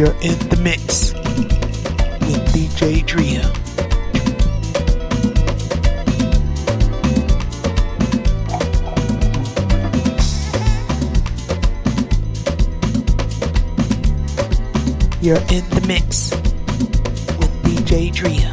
You're in the mix with DJ Drea. You're in the mix with DJ Drea.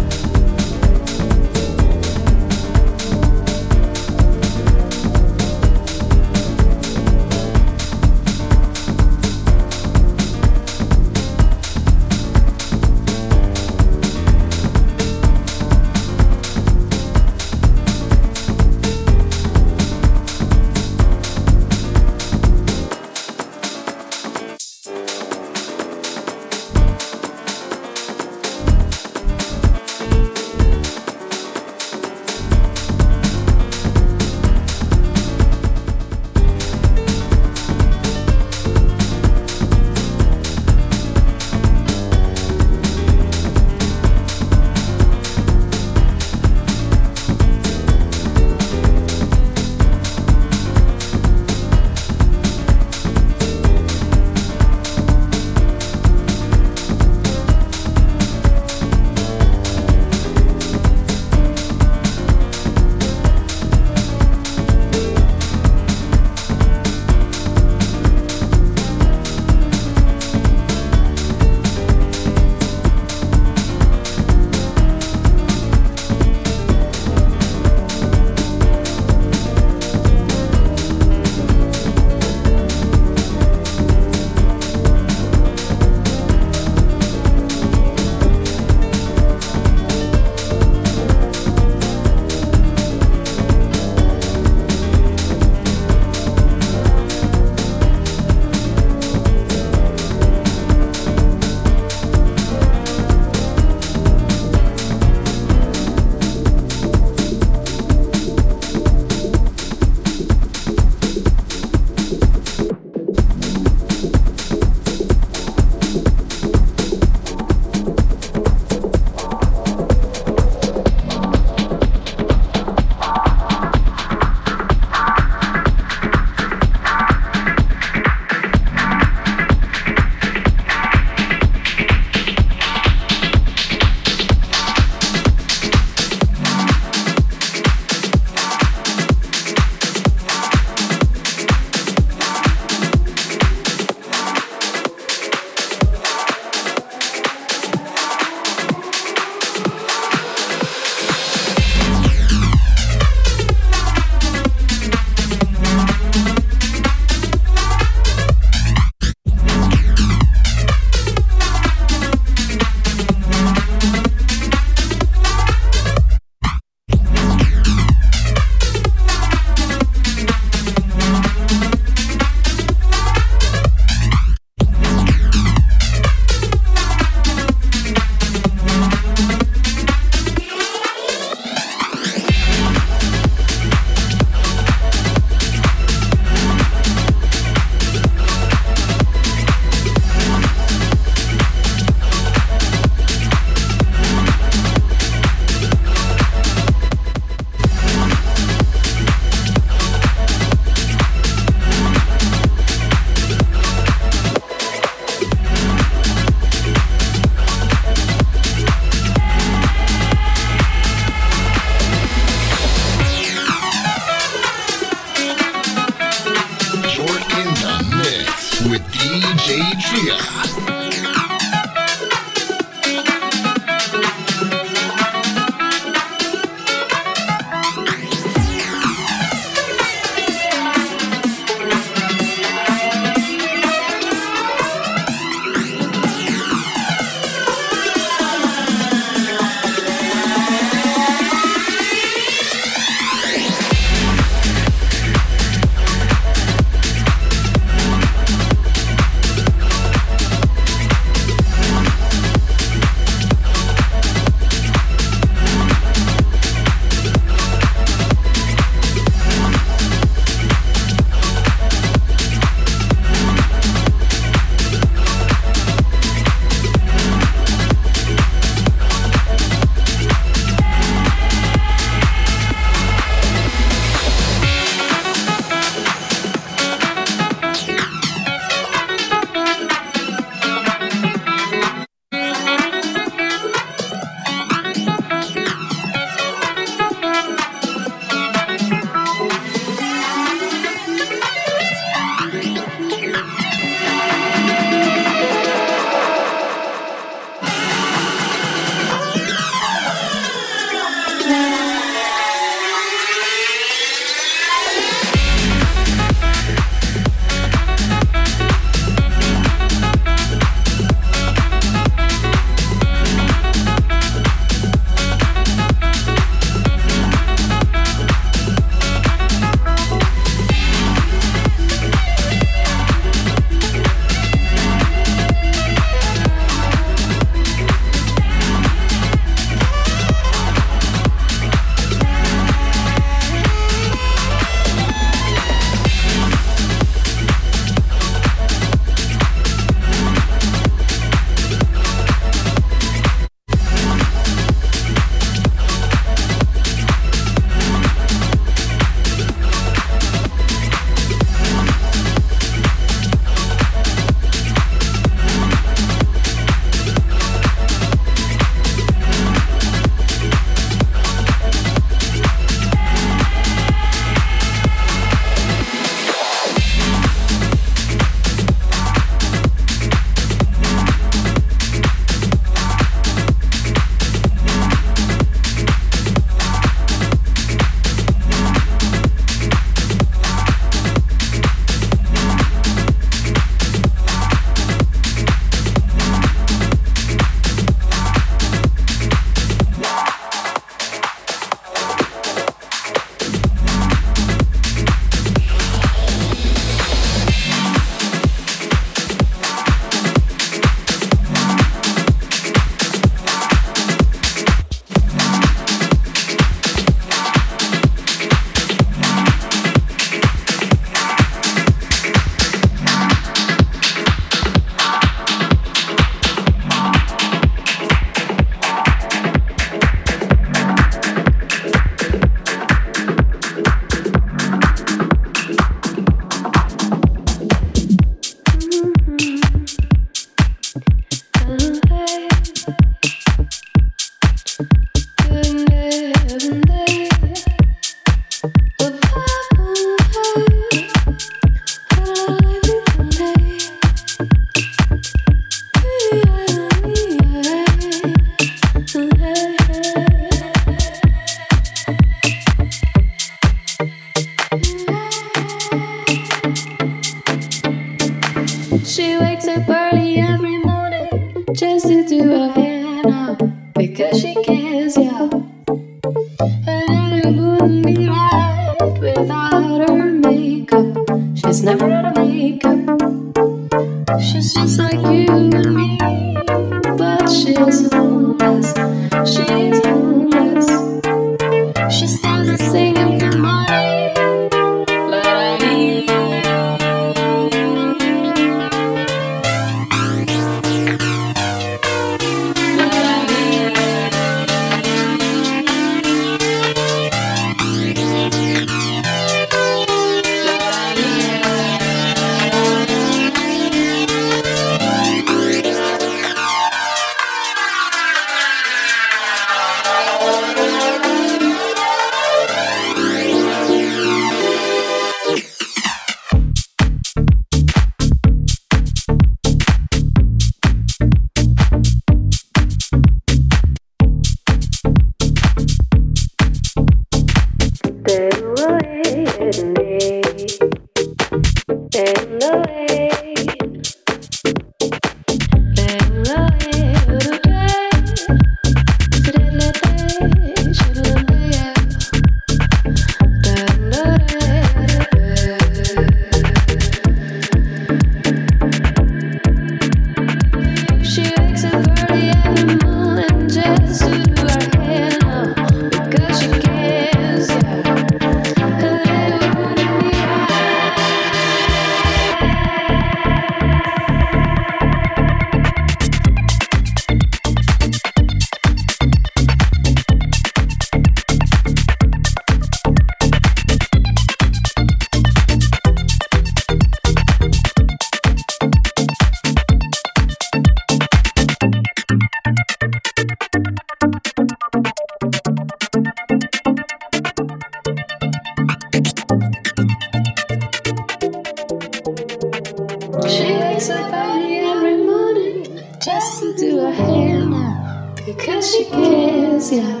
Wakes up early every morning just to do her hair now because she cares, yeah.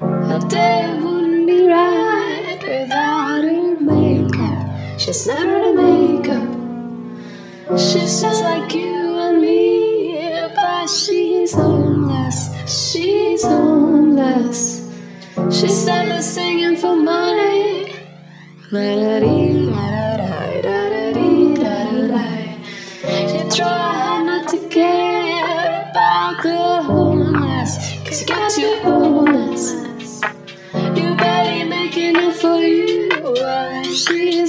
Her day wouldn't be right without her makeup. She's never the makeup. She's just like you and me, but she's homeless. She's homeless. She's never singing for money. La-da-dee, la-da-da, da-da-da.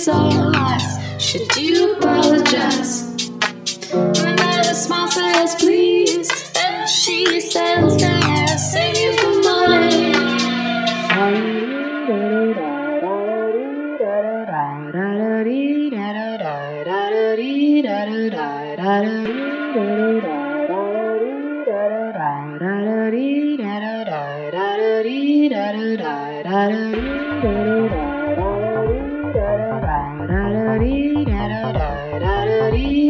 She's homeless. Should you apologize? When the smile says please, and she stands there singing for money.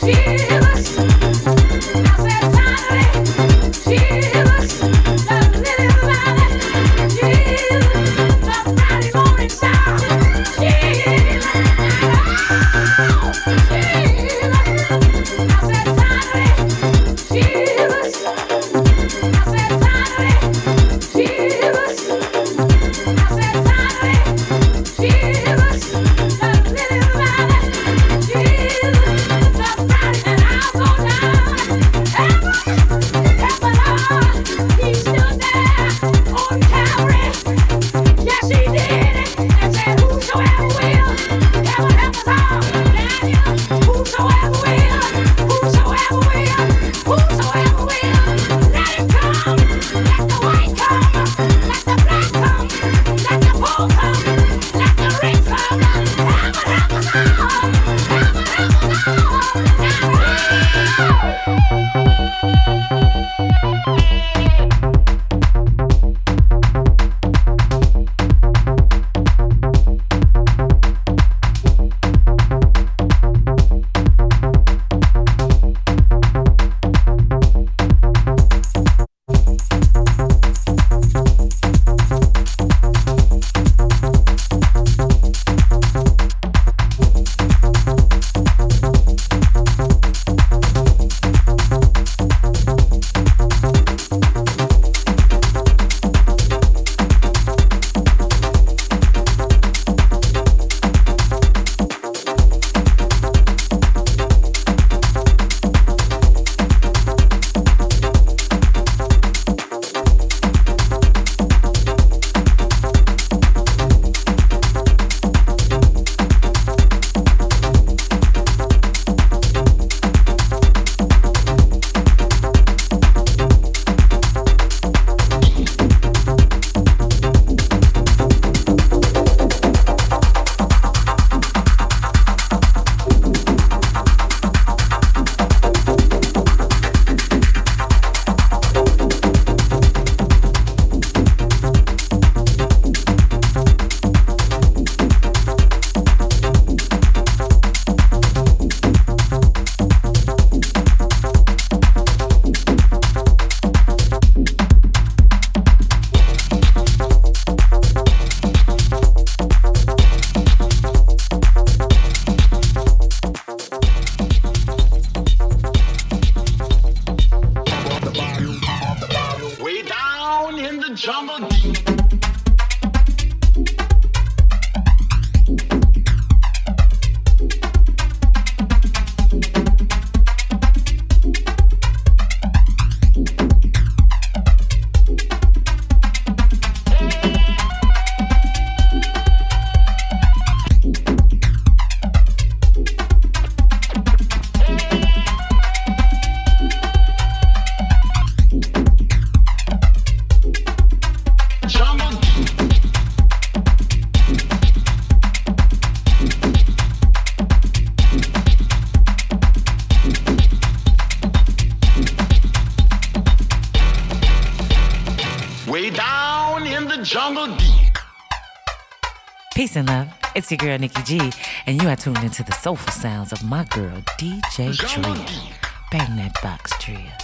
She It's your girl Nikki G, and you are tuned into the soulful sounds of my girl DJ Tria. Bang that box, Tria.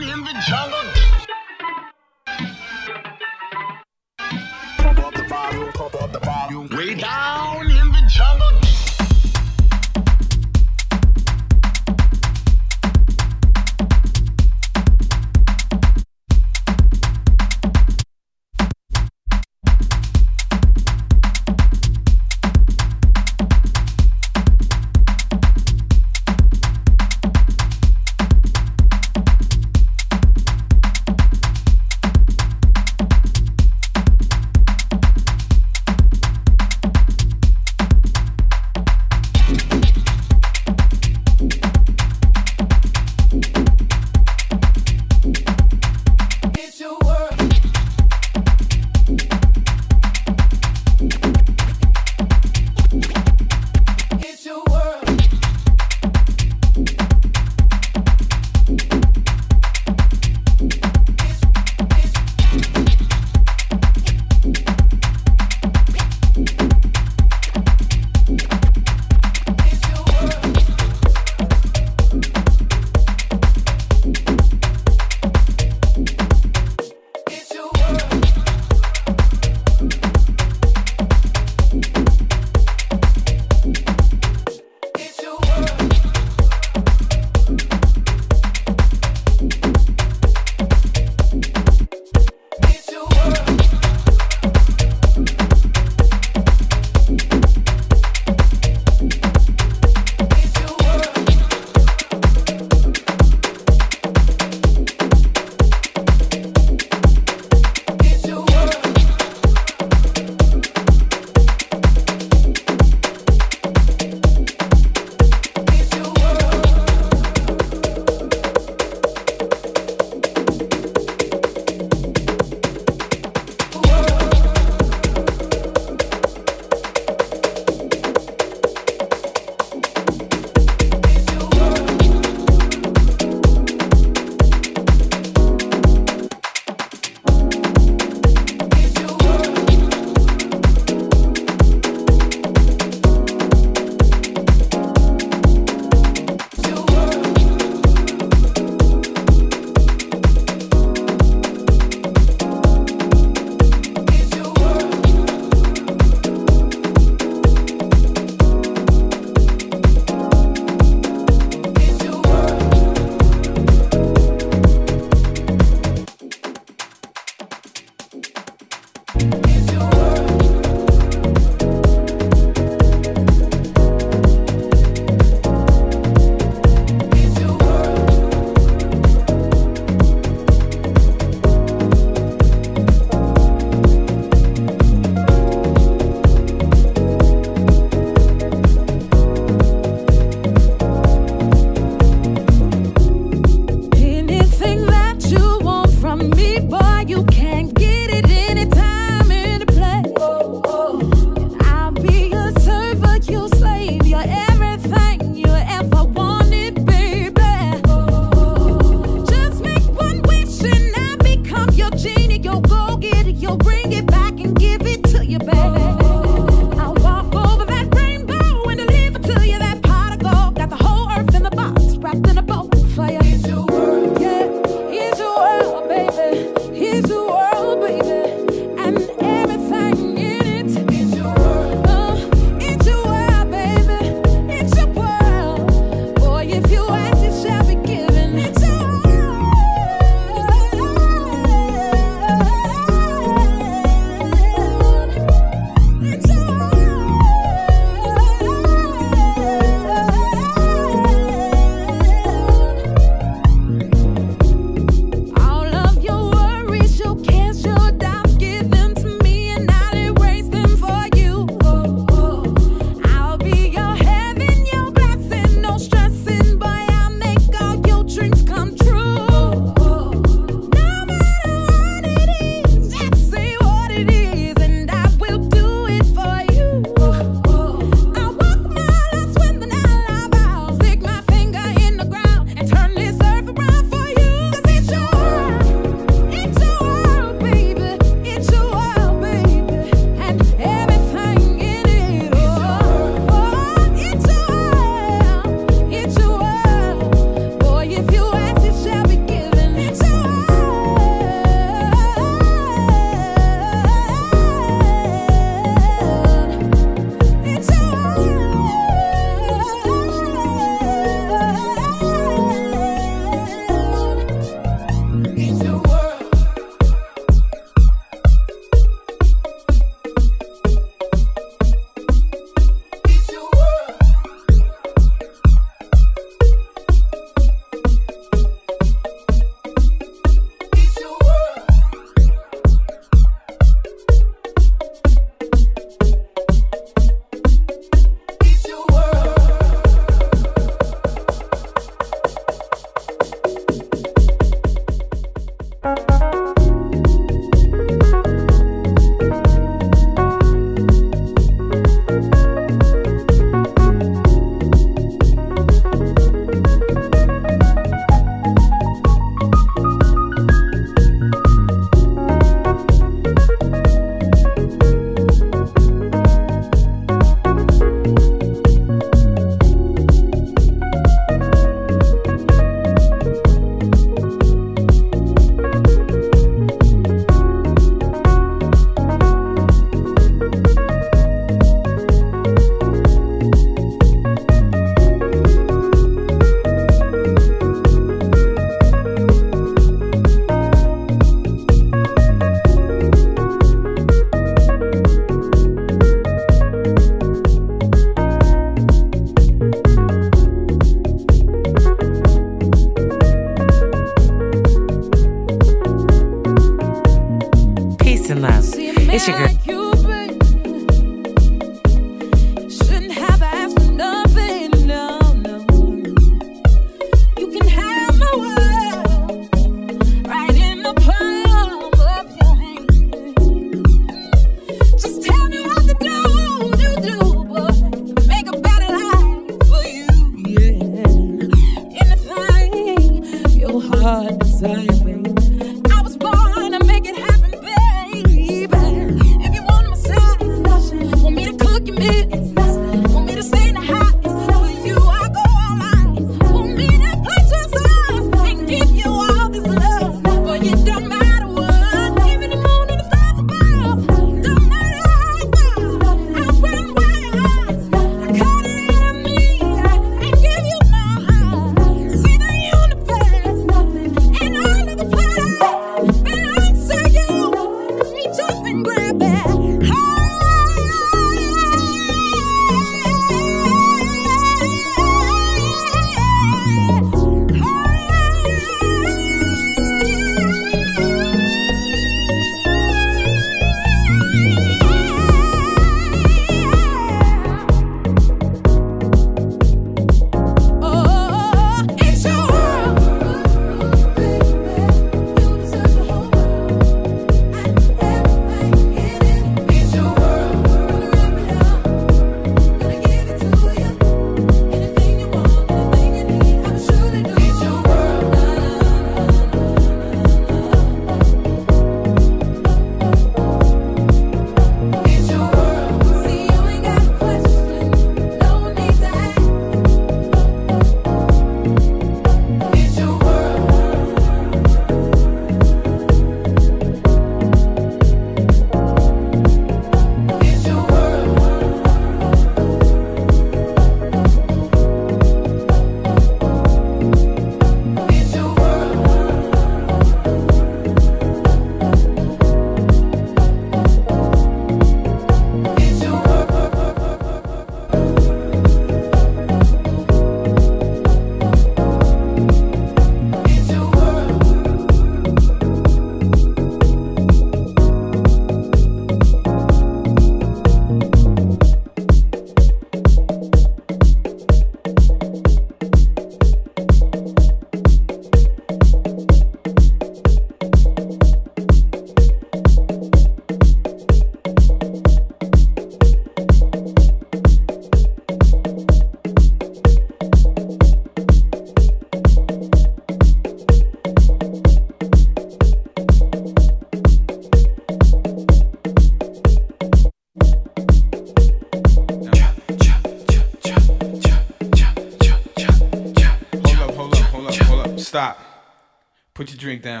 Drink down.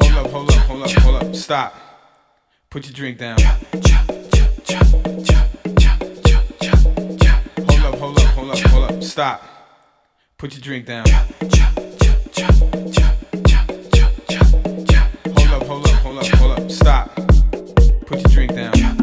Hold up, hold up, hold up, hold up. Stop. Put your drink down. Hold up, hold up, hold up, hold up. Stop. Put your drink down. Hold up, hold up, hold up, hold up. Stop. Put your drink down.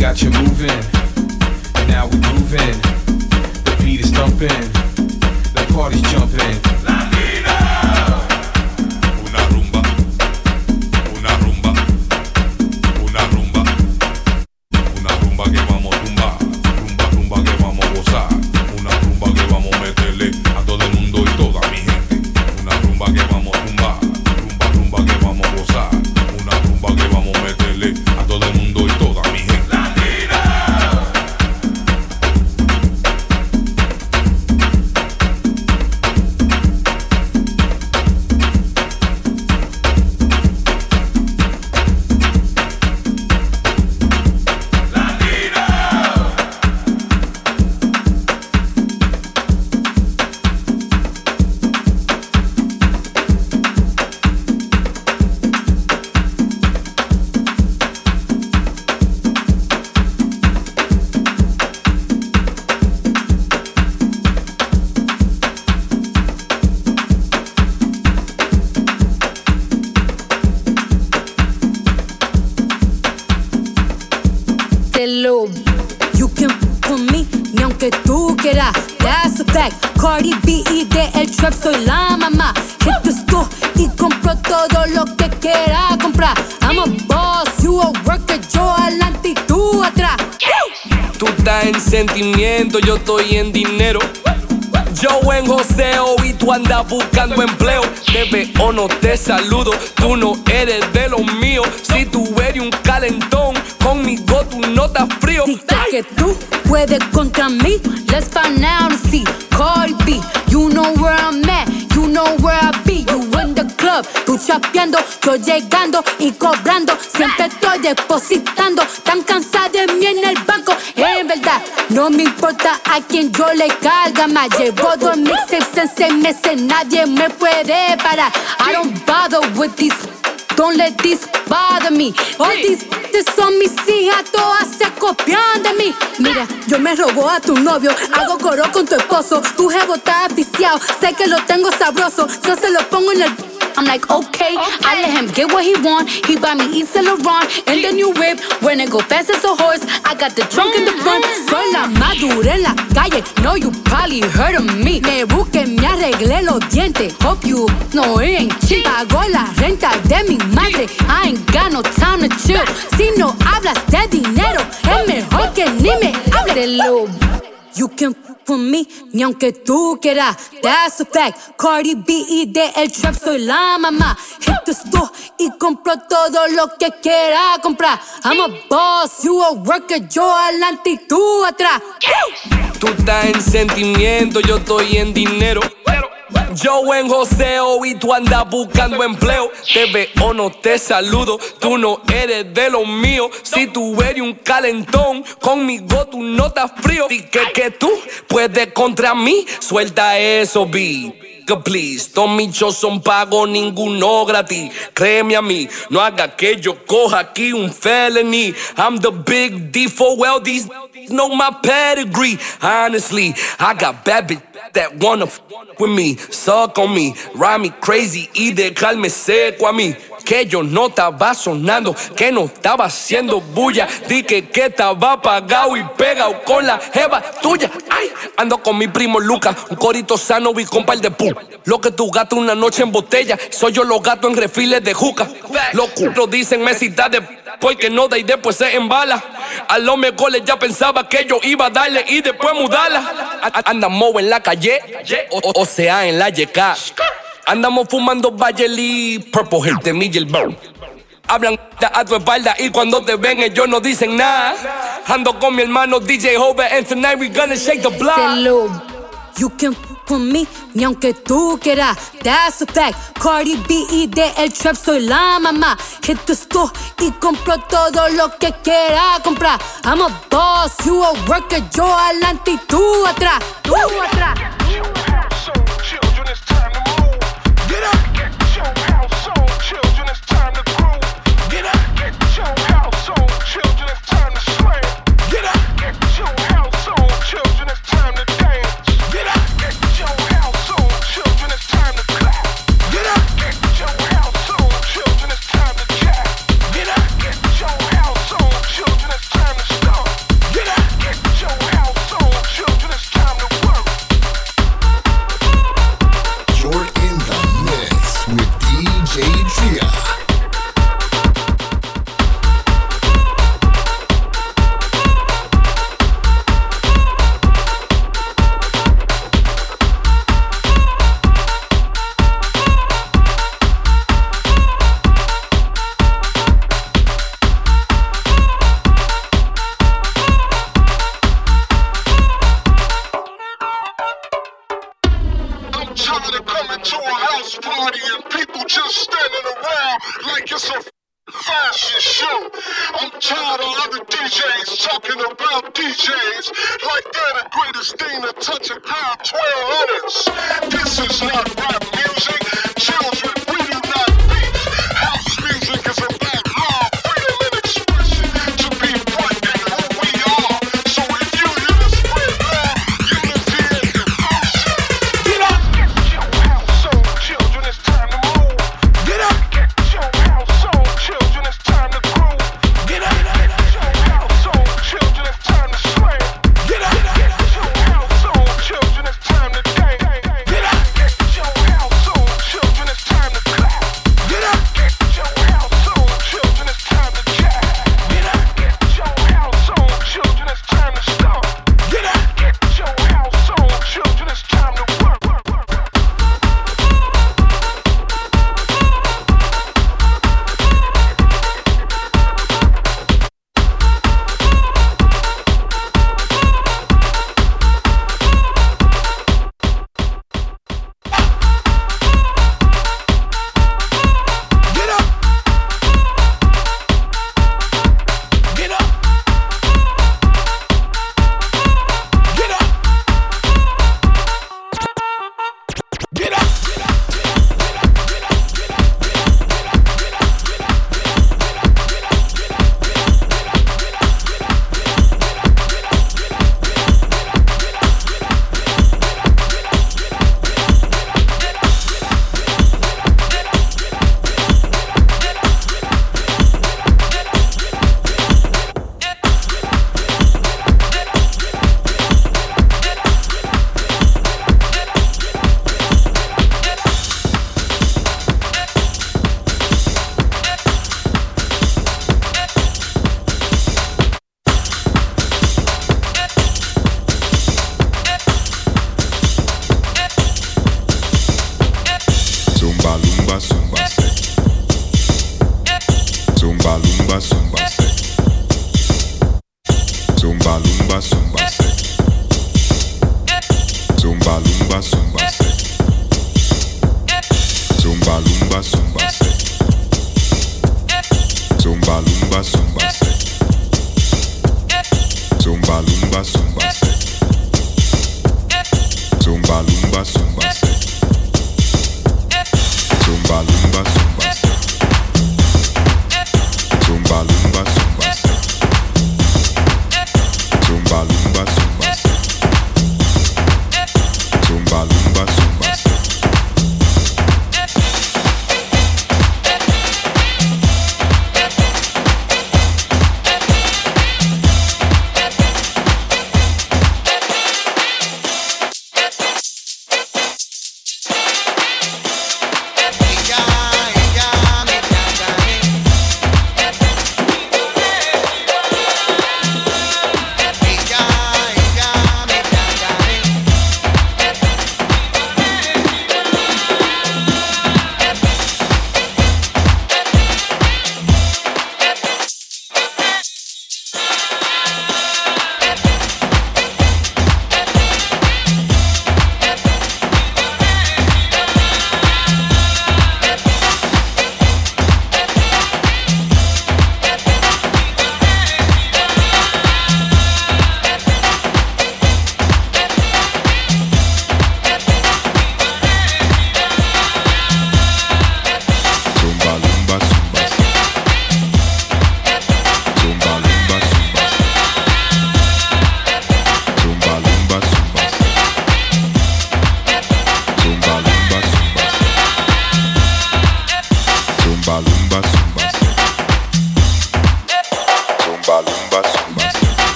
got you moving. Now we moving. The beat is thumping. The party's jumping. A tu novio, hago coro con tu esposo. Tu jevo está viciado, sé que lo tengo sabroso. Yo se lo pongo en el I'm like, okay, I let him get what he want. He buy me East Saint Laurent and the new whip. When it go fast as a horse, I got the trunk in the front. Soy la madura en la calle. No, you probably heard of me. Me busqué, me arreglé los dientes. Hope you know it ain't cheap. Pago la renta de mi madre. I ain't got no time to chill. Si no hablas de dinero, es mejor que ni me You can with me, ni aunque tú quieras. That's a fact. Cardi B y de el trap soy la mamá. Hit the store y compro todo lo que quiera comprar. I'm a boss, you a worker, yo adelante y tú atrás. Tú estás en sentimiento, yo estoy en dinero. Yo en joseo y tú andas buscando empleo. Te veo, no te saludo. Tú no eres de los míos. Si tú eres un calentón, conmigo tú no frío. Y que, tú puedes contra mí. Suelta eso, B. Please, todos mis shows son pagos, ninguno gratis. Créeme a mí, no haga que yo coja aquí un felony. I'm the big D for well, these know my pedigree. Honestly, I got bad that wanna f with me, suck on me, ride me crazy y dejarme seco a mí. Que yo no estaba sonando, que no estaba haciendo bulla. Di que, que estaba apagado y pegado con la jeva tuya. Ando con mi primo Lucas, un corito sano y con par de pu. Lo que tu gato una noche en botella, soy yo los gatos en refiles de juca. Los culos dicen mesita de porque no da y después se embala. A los mejores ya pensaba que yo iba a darle y después mudarla. Andamos en la calle, o, o sea en la YK. Andamos fumando Bayeli, Purple Hill, de Miguel Brown. Hablan a tu espalda y cuando te ven ellos no dicen nada. Ando con mi hermano DJ Hover and tonight we gonna shake the block. Hello. You can with me, ni aunque tú quieras. That's a fact. Cardi B y de el trap soy la mamá. Hit the store y compro todo lo que quiera comprar. I'm a boss, you a worker, yo adelante y tú atrás. Tú atrás.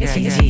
yeah, yeah.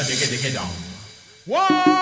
Now take it, take it down. One.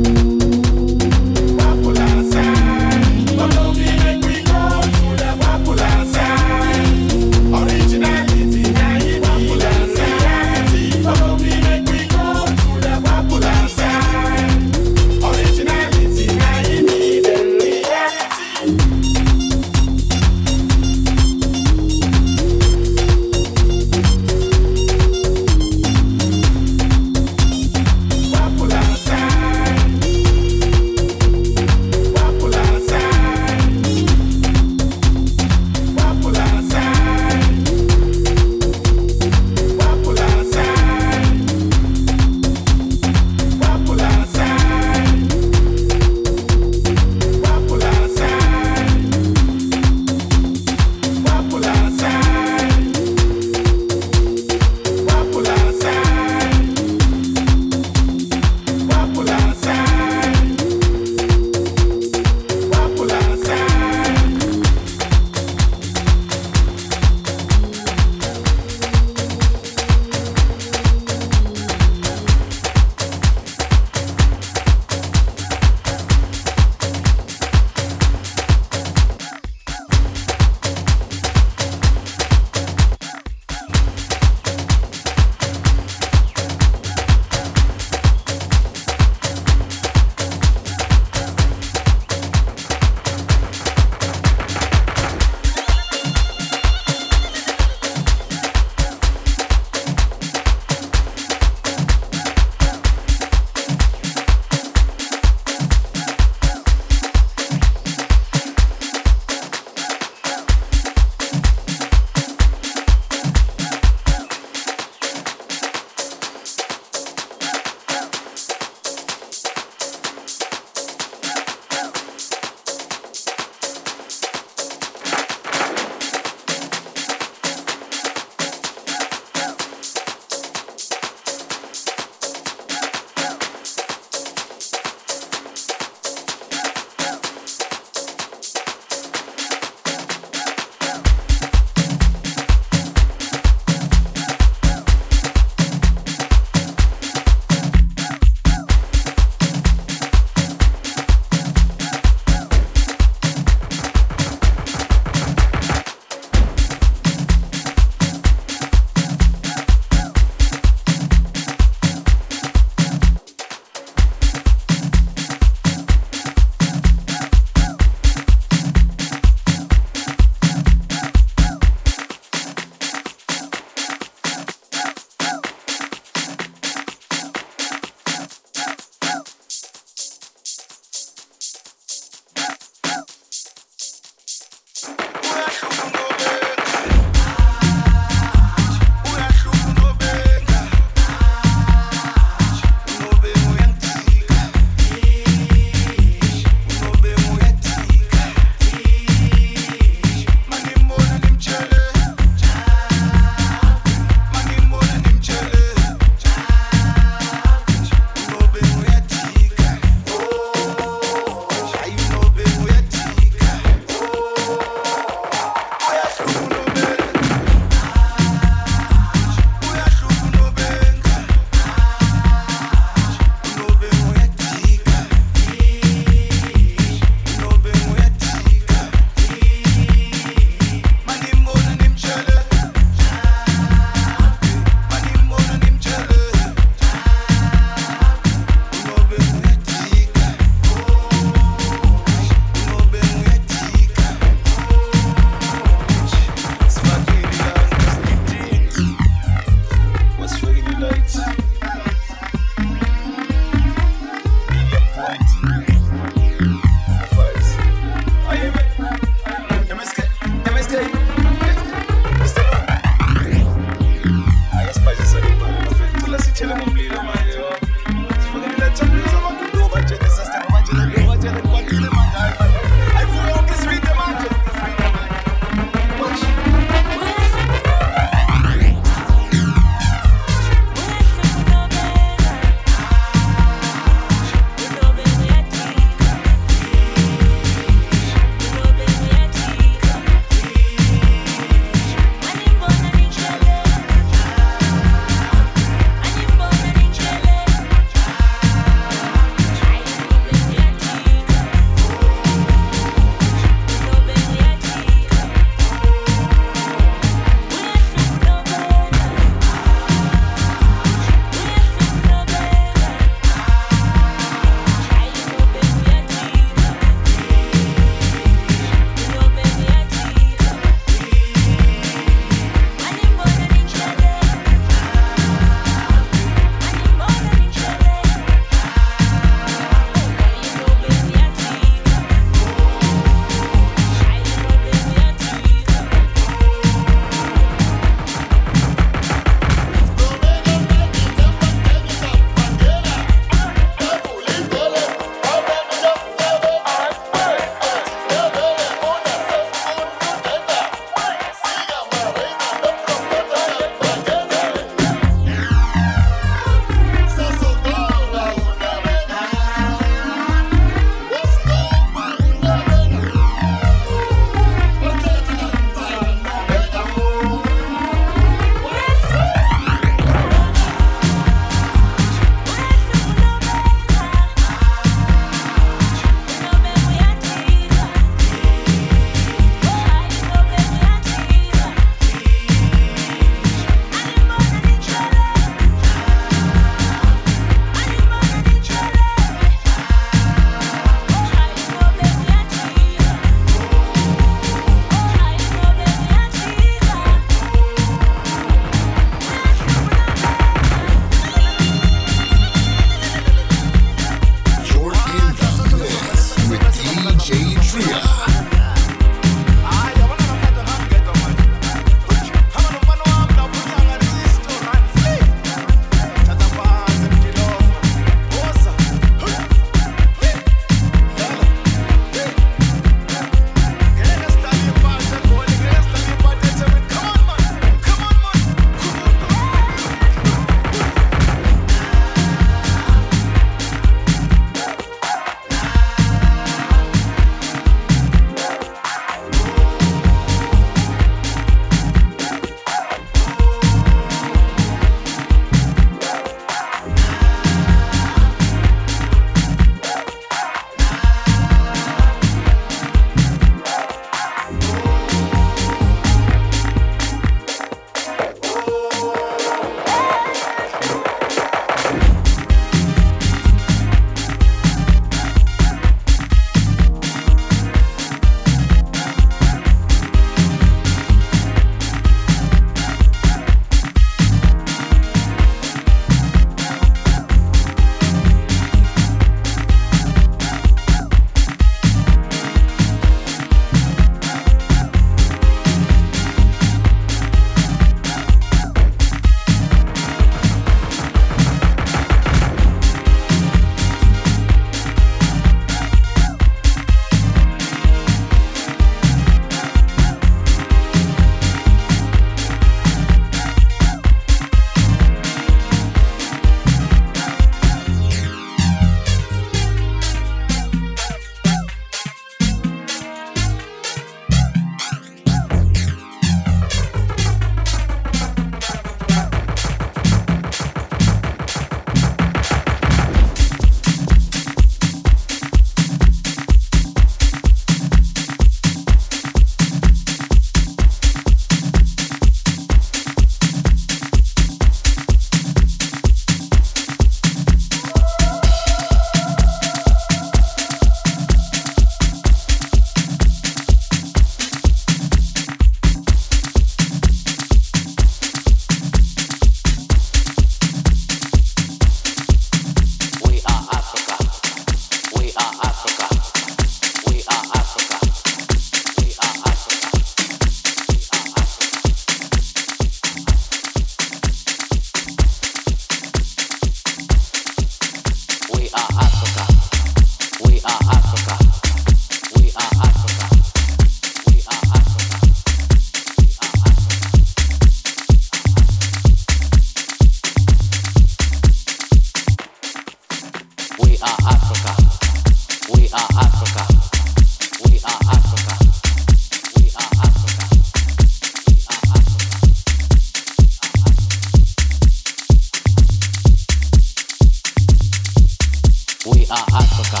Africa.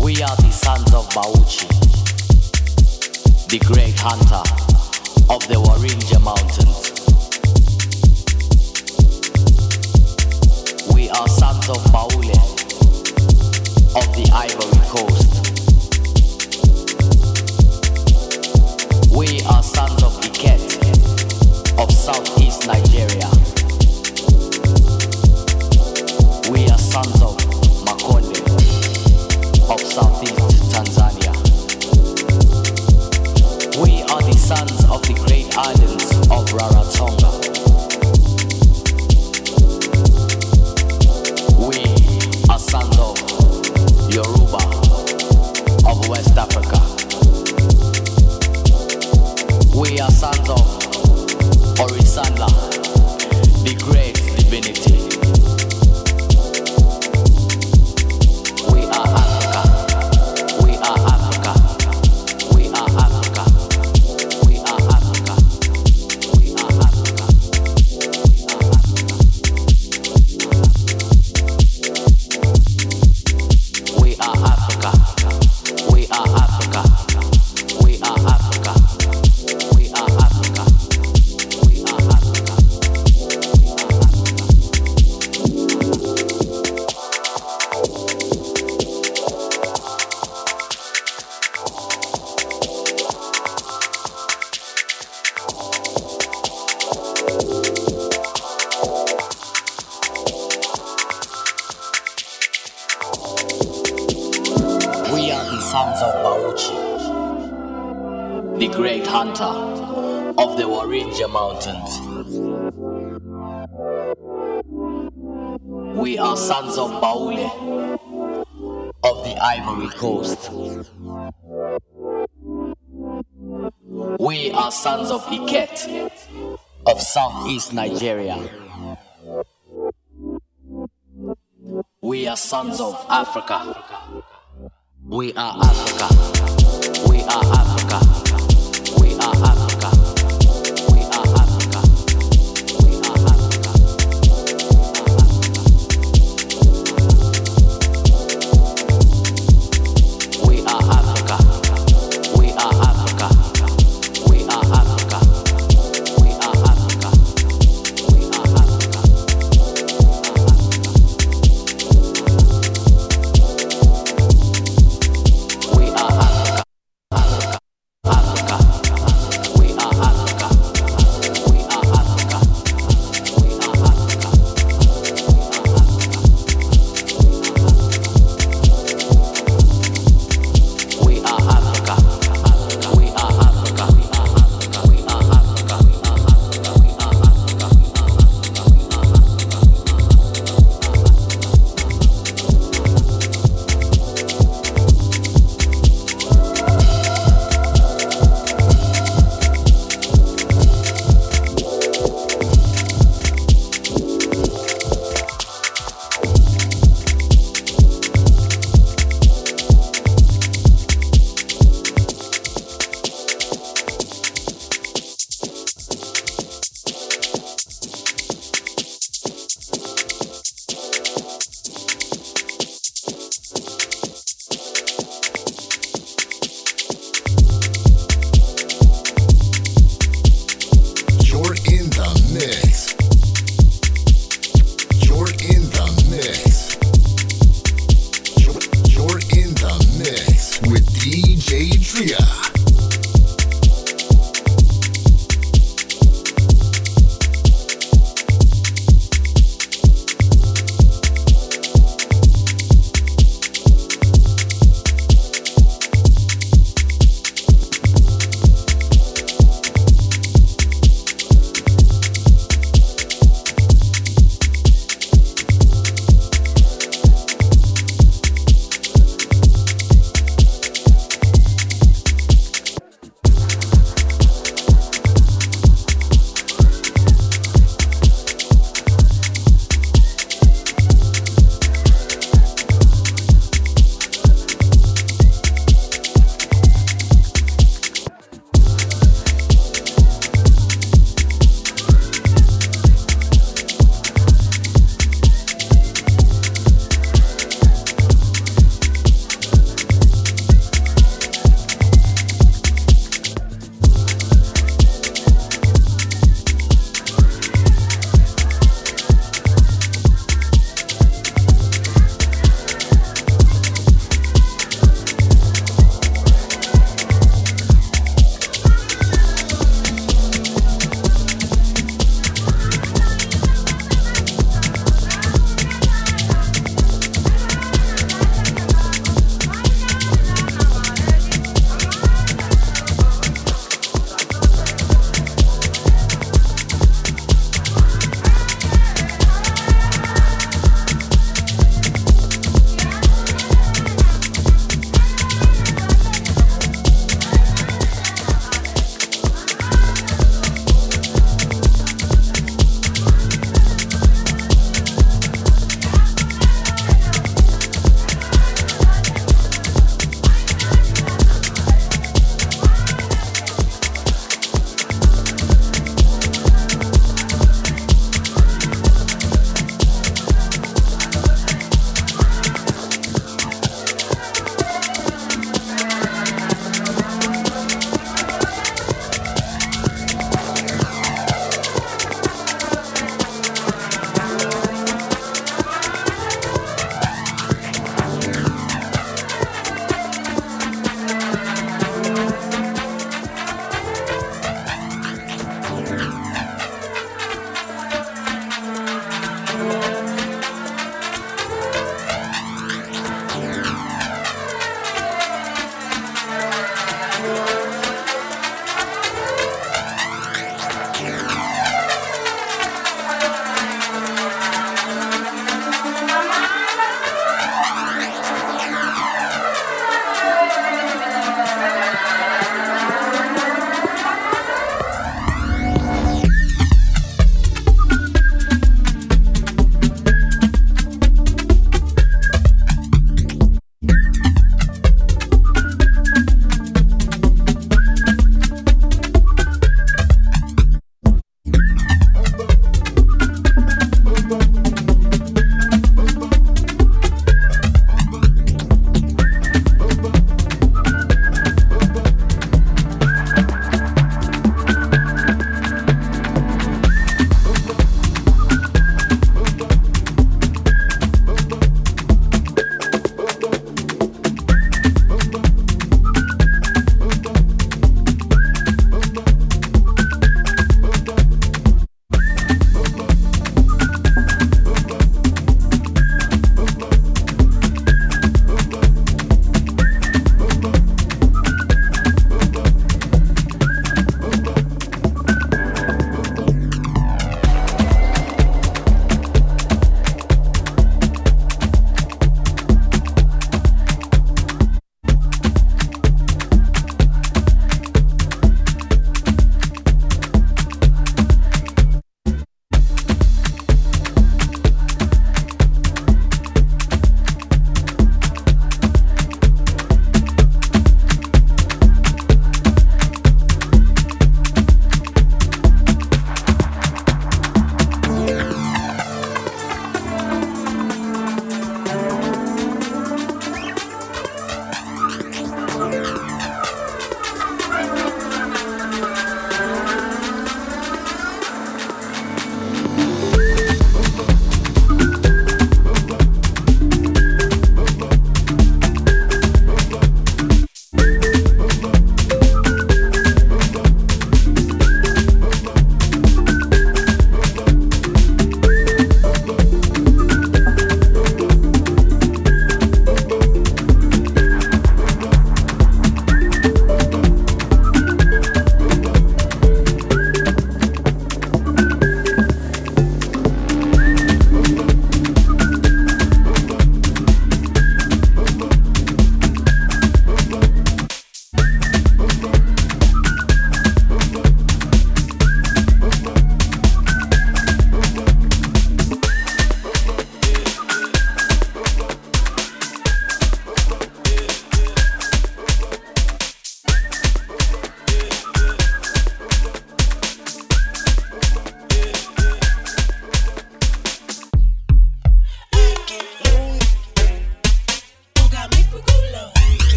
We are the sons of Bauchi, the great hunter of the Warinja Mountains. We are sons of Baule of the Ivory Coast. We are sons of Iket of southeast Nigeria. We are sons of of southeast Tanzania. We are the sons of the great islands of Rarotonga. We are sons of Yoruba of West Africa. We are sons of Orisanda, the great divinity. Sons of Baule of the Ivory Coast. We are sons of Iket of southeast Nigeria. We are sons of Africa. We are Africa. We are Africa.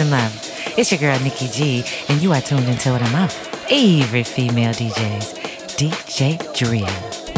And love. It's your girl Nikki G, and you are tuned into one of my favorite female DJs, DJ Drea.